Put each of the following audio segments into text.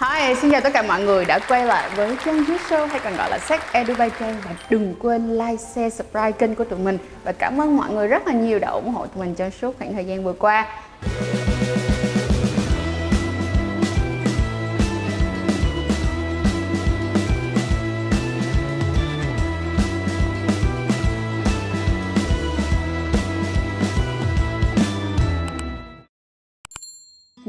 Hi, xin chào tất cả mọi người đã quay lại với Trang Youth Show hay còn gọi là Sex Edu by Trang và đừng quên like, share, subscribe kênh của tụi mình và cảm ơn mọi người rất là nhiều đã ủng hộ tụi mình trong suốt khoảng thời gian vừa qua.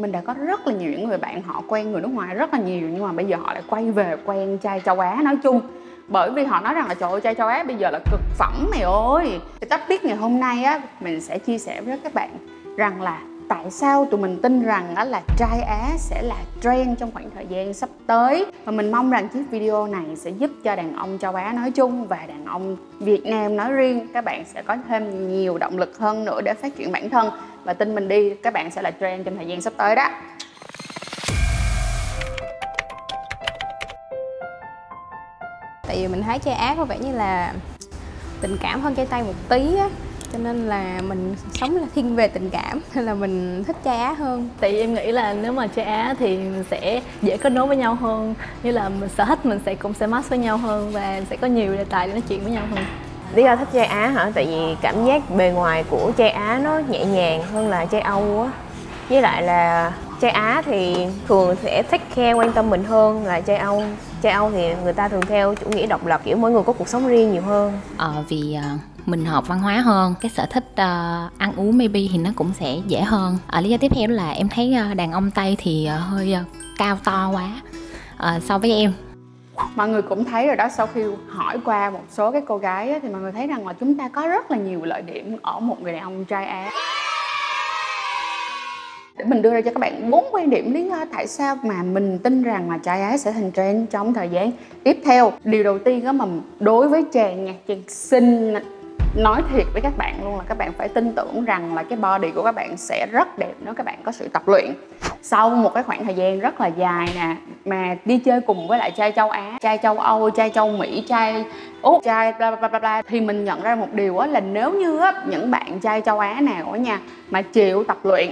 Mình đã có rất là nhiều những người bạn họ quen người nước ngoài rất là nhiều, nhưng mà bây giờ họ lại quay về quen trai châu Á nói chung. Bởi vì họ nói rằng là, trời ơi, trai châu Á bây giờ là cực phẩm mày ơi. Thì tách biết ngày hôm nay á, mình sẽ chia sẻ với các bạn rằng là tại sao tụi mình tin rằng đó là trai Á sẽ là trend trong khoảng thời gian sắp tới? Và mình mong rằng chiếc video này sẽ giúp cho đàn ông châu Á nói chung và đàn ông Việt Nam nói riêng, các bạn sẽ có thêm nhiều động lực hơn nữa để phát triển bản thân. Và tin mình đi, các bạn sẽ là trend trong thời gian sắp tới đó. Tại vì mình thấy trai Á có vẻ như là tình cảm hơn trai Tây một tí á cho nên là mình sống là thiên về tình cảm nên là mình thích trai Á hơn. Tại vì em nghĩ là nếu mà trai Á thì mình sẽ dễ kết nối với nhau hơn. Như là mình sở thích mình sẽ cũng sẽ match với nhau hơn và sẽ có nhiều đề tài để nói chuyện với nhau hơn. Lý do thích trai Á hả? Tại vì cảm giác bề ngoài của trai Á nó nhẹ nhàng hơn là trai Âu á. Với lại là trai Á thì thường sẽ take care quan tâm mình hơn là trai Âu. Trai Âu thì người ta thường theo chủ nghĩa độc lập, kiểu mỗi người có cuộc sống riêng nhiều hơn. Ờ vì uh, mình hợp văn hóa hơn cái sở thích uh, ăn uống maybe thì nó cũng sẽ dễ hơn. Ở lý do tiếp theo là em thấy uh, đàn ông tây thì uh, hơi uh, cao to quá. Uh, so với em. Mọi người cũng thấy rồi đó sau khi hỏi qua một số cái cô gái ấy, thì mọi người thấy rằng là chúng ta có rất là nhiều lợi điểm ở một người đàn ông trai á để mình đưa ra cho các bạn bốn quan điểm lý do tại sao mà mình tin rằng là trai ái sẽ thành trend trong thời gian tiếp theo. Điều đầu tiên đó mà đối với chàng nha chàng xinh nói thiệt với các bạn luôn là các bạn phải tin tưởng rằng là cái body của các bạn sẽ rất đẹp nếu các bạn có sự tập luyện. Sau một cái khoảng thời gian rất là dài nè mà đi chơi cùng với lại trai châu Á, trai châu Âu, trai châu Mỹ, trai Úc, trai bla bla bla bla thì mình nhận ra một điều á là nếu như á những bạn trai châu Á nào á nha mà chịu tập luyện,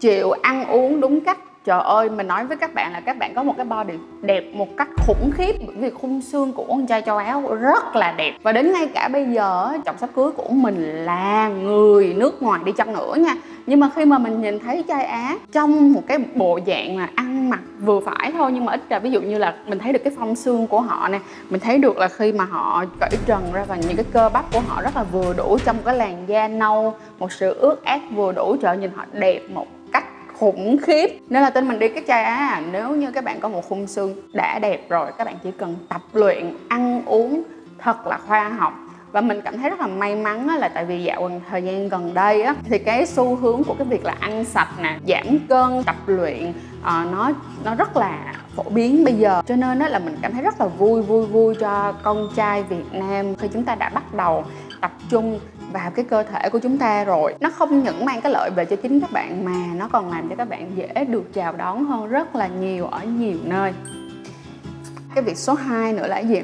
chịu ăn uống đúng cách Trời ơi, mình nói với các bạn là các bạn có một cái body đẹp một cách khủng khiếp. Bởi vì khung xương của con trai châu Á rất là đẹp. Và đến ngay cả bây giờ, chồng sắp cưới của mình là người nước ngoài đi chăng nữa nha. Nhưng mà khi mà mình nhìn thấy trai Á trong một cái bộ dạng mà ăn mặc vừa phải thôi Nhưng mà ít ra ví dụ như là mình thấy được cái phong xương của họ nè Mình thấy được là khi mà họ cởi trần ra và những cái cơ bắp của họ rất là vừa đủ Trong cái làn da nâu, một sự ướt át vừa đủ Trời nhìn họ đẹp một khủng khiếp. Nên là tin mình đi cái chai á nếu như các bạn có một khung xương đã đẹp rồi các bạn chỉ cần tập luyện ăn uống thật là khoa học. Và mình cảm thấy rất là may mắn là tại vì dạo thời gian gần đây á thì cái xu hướng của cái việc là ăn sạch nè giảm cân tập luyện à, nó nó rất là phổ biến bây giờ. Cho nên đó là mình cảm thấy rất là vui vui vui cho con trai Việt Nam. Khi chúng ta đã bắt đầu tập trung vào cái cơ thể của chúng ta rồi. Nó không những mang cái lợi về cho chính các bạn mà nó còn làm cho các bạn dễ được chào đón hơn rất là nhiều ở nhiều nơi. Cái việc số 2 nữa là gì?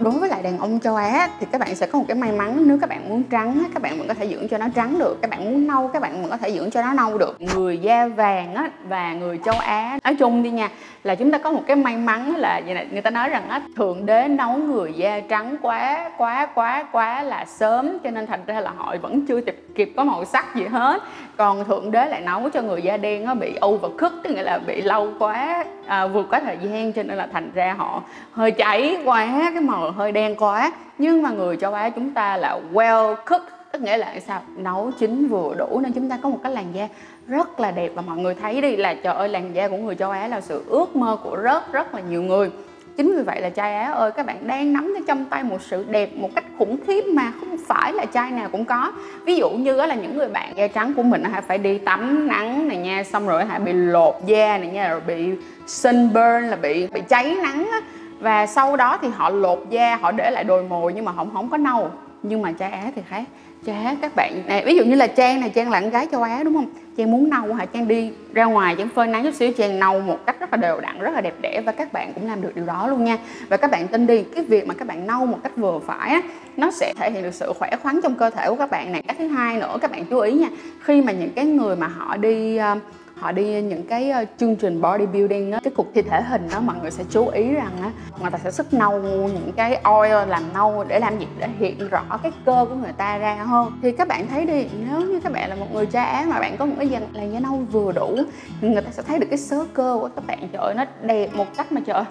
Đối với lại đàn ông châu Á thì các bạn sẽ có một cái may mắn nếu các bạn muốn trắng các bạn vẫn có thể dưỡng cho nó trắng được các bạn muốn nâu các bạn vẫn có thể dưỡng cho nó nâu được. Người da vàng á và người châu Á nói chung đi nha là chúng ta có một cái may mắn là vậy này người ta nói rằng á thượng đế nấu người da trắng quá quá quá quá là sớm cho nên thành ra là họ vẫn chưa kịp kịp có màu sắc gì hết. Còn thượng đế lại nấu cho người da đen nó bị overcook tức nghĩa là bị lâu quá à, vượt quá thời gian cho nên là thành ra họ hơi cháy quá cái màu hơi đen quá. Nhưng mà người châu Á chúng ta là well cooked, tức nghĩa là sao? Nấu chín vừa đủ, nên chúng ta có một cái làn da rất là đẹp. Và mọi người thấy đi là, trời ơi, làn da của người châu Á là sự ước mơ của rất rất là nhiều người. Chính vì vậy là trai Á ơi, các bạn đang nắm trong tay một sự đẹp, một cách khủng khiếp mà không phải là trai nào cũng có. Ví dụ như là những người bạn da trắng của mình hả, phải đi tắm nắng này nha, xong rồi hả, bị lột da này nha, rồi bị sunburn, là bị bị cháy nắng á và sau đó thì họ lột da họ để lại đồi mồi nhưng mà không không có nâu. Nhưng mà trai Á thì khác. Trai Á các bạn này ví dụ như là Trang này Trang là con gái châu Á đúng không? Trang muốn nâu hả? Trang đi ra ngoài Trang phơi nắng chút xíu Trang nâu một cách rất là đều đặn rất là đẹp đẽ và các bạn cũng làm được điều đó luôn nha. Và các bạn tin đi cái việc mà các bạn nâu một cách vừa phải á nó sẽ thể hiện được sự khỏe khoắn trong cơ thể của các bạn này cái thứ hai nữa các bạn chú ý nha khi mà những cái người mà họ đi uh, họ đi những cái ờ, chương trình bodybuilding á cái cuộc thi thể hình đó mọi người sẽ chú ý rằng á người ta sẽ sức nâu những cái oil làm nâu để làm gì? Để hiện rõ cái cơ của người ta ra hơn. Thì các bạn thấy đi nếu như các bạn là một người cha Á mà bạn có một cái dàn làn da nâu vừa đủ thì người ta sẽ thấy được cái sớ cơ của các bạn. Trời ơi nó đẹp một cách mà trời ơi,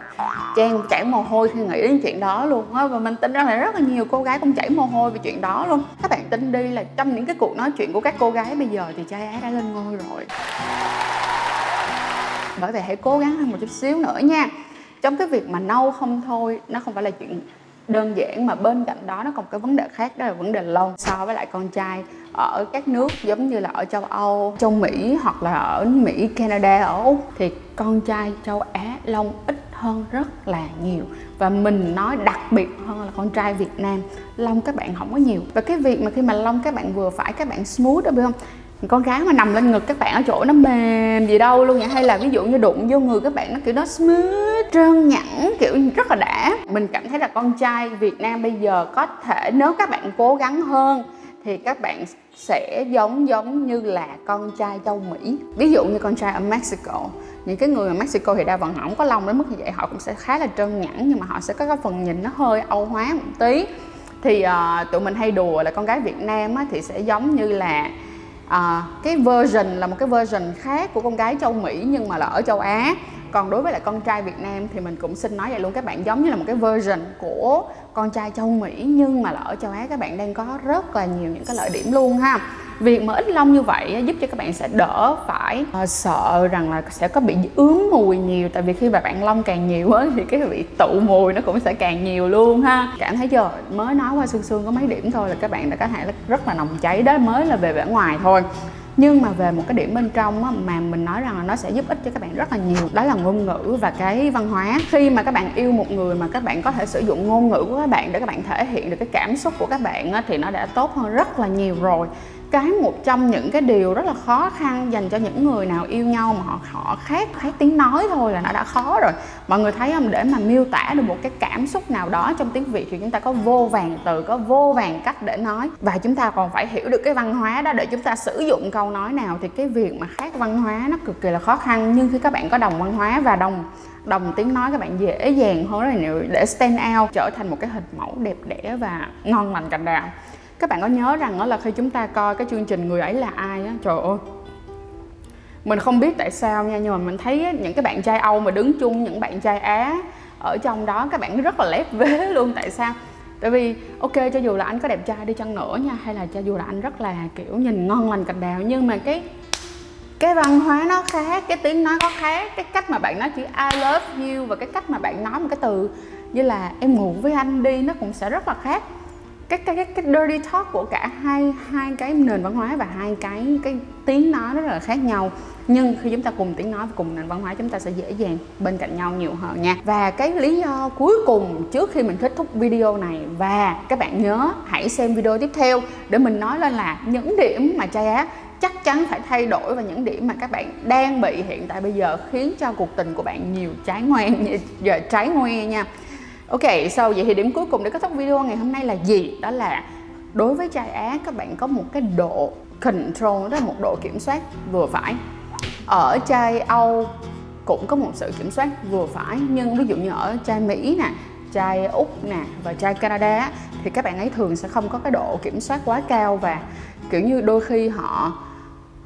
Trang chảy mồ hôi khi nghĩ đến chuyện đó luôn á. Và mình tin rằng là rất là nhiều cô gái cũng chảy mồ hôi về chuyện đó luôn. Các bạn tin đi là trong những cái cuộc nói chuyện của các cô gái bây giờ thì trai Á đã lên ngôi rồi bởi vậy hãy cố gắng hơn một chút xíu nữa nha. Trong cái việc mà nâu không thôi nó không phải là chuyện đơn giản mà bên cạnh đó nó còn cái vấn đề khác đó là vấn đề lông. So với lại con trai ở các nước giống như là ở châu Âu, châu Mỹ hoặc là ở Mỹ, Canada, ở Úc thì con trai châu Á lông ít hơn rất là nhiều. Và mình nói đặc biệt hơn là con trai Việt Nam lông các bạn không có nhiều. Và cái việc mà khi mà lông các bạn vừa phải các bạn smooth đó biết không? Con gái mà nằm lên ngực các bạn ở chỗ nó mềm gì đâu luôn vậy hay là ví dụ như đụng vô người các bạn nó kiểu nó smooth trơn nhẵn kiểu rất là đã. Mình cảm thấy là con trai Việt Nam bây giờ có thể nếu các bạn cố gắng hơn thì các bạn sẽ giống giống như là con trai châu Mỹ. Ví dụ như con trai ở Mexico. Những cái người ở Mexico thì đa phần họ không có lông đến mức như vậy. Họ cũng sẽ khá là trơn nhẵn nhưng mà họ sẽ có cái phần nhìn nó hơi âu hóa một tí. Thì uh, tụi mình hay đùa là con gái Việt Nam á, thì sẽ giống như là à, cái version là một cái version khác của con gái châu Mỹ nhưng mà là ở châu Á. Còn đối với lại con trai Việt Nam thì mình cũng xin nói vậy luôn các bạn giống như là một cái version của con trai châu Mỹ nhưng mà là ở châu Á. Các bạn đang có rất là nhiều những cái lợi điểm luôn ha việc mà ít lông như vậy giúp cho các bạn sẽ đỡ phải uh, sợ rằng là sẽ có bị ướm mùi nhiều. Tại vì khi mà bạn lông càng nhiều á thì cái bị tụ mùi nó cũng sẽ càng nhiều luôn ha. Cảm thấy chưa mới nói qua xương xương có mấy điểm thôi là các bạn đã có thể rất là nồng cháy đó mới là về vẻ ngoài thôi. Nhưng mà về một cái điểm bên trong á, mà mình nói rằng là nó sẽ giúp ích cho các bạn rất là nhiều. Đó là ngôn ngữ và cái văn hóa. Khi mà các bạn yêu một người mà các bạn có thể sử dụng ngôn ngữ của các bạn để các bạn thể hiện được cái cảm xúc của các bạn á, thì nó đã tốt hơn rất là nhiều rồi cái một trong những cái điều rất là khó khăn dành cho những người nào yêu nhau mà họ họ khác khác tiếng nói thôi là nó đã khó rồi. Mọi người thấy không? Để mà miêu tả được một cái cảm xúc nào đó trong tiếng việt thì chúng ta có vô vàng từ, có vô vàng cách để nói. Và chúng ta còn phải hiểu được cái văn hóa đó để chúng ta sử dụng câu nói nào thì cái việc mà khác văn hóa nó cực kỳ là khó khăn. Nhưng khi các bạn có đồng văn hóa và đồng đồng tiếng nói các bạn dễ dàng hơn rất là nhiều. Để stand out, trở thành một cái hình mẫu đẹp đẽ và ngon lành cành đào các bạn có nhớ rằng đó là khi chúng ta coi cái chương trình người ấy là ai á? Trời ơi. Mình không biết tại sao nha, nhưng mà mình thấy những cái bạn trai âu mà đứng chung, những bạn trai á ở trong đó, các bạn rất là lép vế luôn, tại sao? Tại vì, ok, cho dù là anh có đẹp trai đi chăng nữa nha, hay là cho dù là anh rất là, kiểu, nhìn ngon lành cành đào, nhưng mà cái cái văn hóa nó khác, cái tiếng nói có khác, cái cách mà bạn nói chữ I love you và cái cách mà bạn nói một cái từ như là em ngủ với anh đi nó cũng sẽ rất là khác cái cái cái, cái dirty talk của cả hai hai cái nền văn hóa và hai cái cái tiếng nói rất là khác nhau. Nhưng khi chúng ta cùng tiếng nói và cùng nền văn hóa chúng ta sẽ dễ dàng bên cạnh nhau nhiều hơn nha. Và cái lý do cuối cùng trước khi mình kết thúc video này và các bạn nhớ hãy xem video tiếp theo để mình nói lên là những điểm mà trai á chắc chắn phải thay đổi và những điểm mà các bạn đang bị hiện tại bây giờ khiến cho cuộc tình của bạn nhiều trái ngoan giờ trái ngoe nha. Ok, sau vậy thì điểm cuối cùng để kết thúc video ngày hôm nay là gì? Đó là đối với trai Á các bạn có một cái độ control, đó là một độ kiểm soát vừa phải. Ở trai Âu cũng có một sự kiểm soát vừa phải nhưng ví dụ như ở trai Mỹ nè, trai Úc nè và trai Canada thì các bạn ấy thường sẽ không có cái độ kiểm soát quá cao và kiểu như đôi khi họ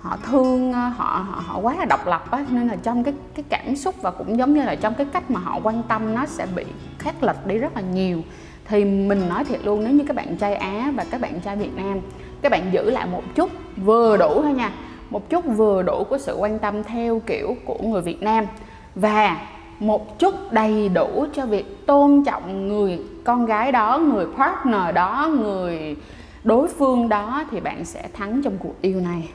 họ thương ờ, họ họ, họ quá là độc lập á nên là trong cái cái cảm xúc và cũng giống như là trong cái cách mà họ quan tâm nó sẽ bị khác lệch đi rất là nhiều. Thì mình nói thiệt luôn nếu như các bạn trai Á và các bạn trai Việt Nam các bạn giữ lại một chút vừa đủ thôi nha một chút vừa đủ của sự quan tâm theo kiểu của người Việt Nam và một chút đầy đủ cho việc tôn trọng người con gái đó người partner đó người đối phương đó thì bạn sẽ thắng trong cuộc yêu này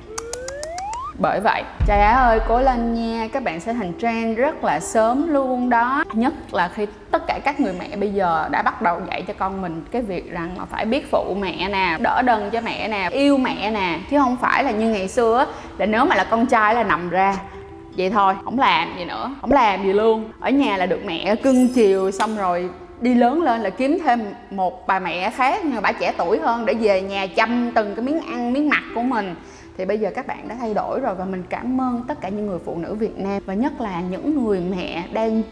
bởi vậy trai á ơi, cố lên nha, các bạn sẽ thành trend rất là sớm luôn đó. Nhất là khi tất cả các người mẹ bây giờ đã bắt đầu dạy cho con mình cái việc rằng là phải biết phụ mẹ nè, đỡ đần cho mẹ nè, yêu mẹ nè. Chứ không phải là như ngày xưa là nếu mà là con trai là nằm ra, vậy thôi, không làm gì nữa, không làm gì luôn. Ở nhà là được mẹ cưng chiều, xong rồi đi lớn lên là kiếm thêm một bà mẹ khác bà trẻ tuổi hơn để về nhà chăm từng cái miếng ăn, miếng mặt của mình thì bây giờ các bạn đã thay đổi rồi và mình cảm ơn tất cả những người phụ nữ Việt Nam và nhất là những người mẹ đang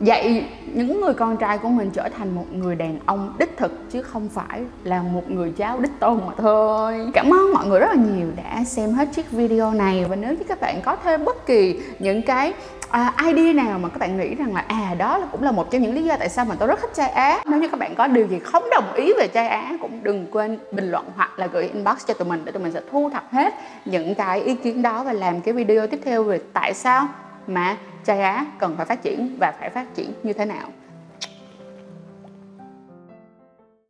dạy những người con trai của mình trở thành một người đàn ông đích thực chứ không phải là một người cháu đích tôn mà thôi. Cảm ơn mọi người rất là nhiều đã xem hết chiếc video này. Và nếu như các bạn có thêm bất kỳ những cái à, idea nào mà các bạn nghĩ rằng là à đó là cũng là một trong những lý do tại sao mà tôi rất thích trai Á nếu như các bạn có điều gì không đồng ý về trai Á cũng đừng quên bình luận hoặc là gửi inbox cho tụi mình để tụi mình sẽ thu thập hết những cái ý kiến đó và làm cái video tiếp theo về tại sao mà trai Á cần phải phát triển và phải phát triển như thế nào.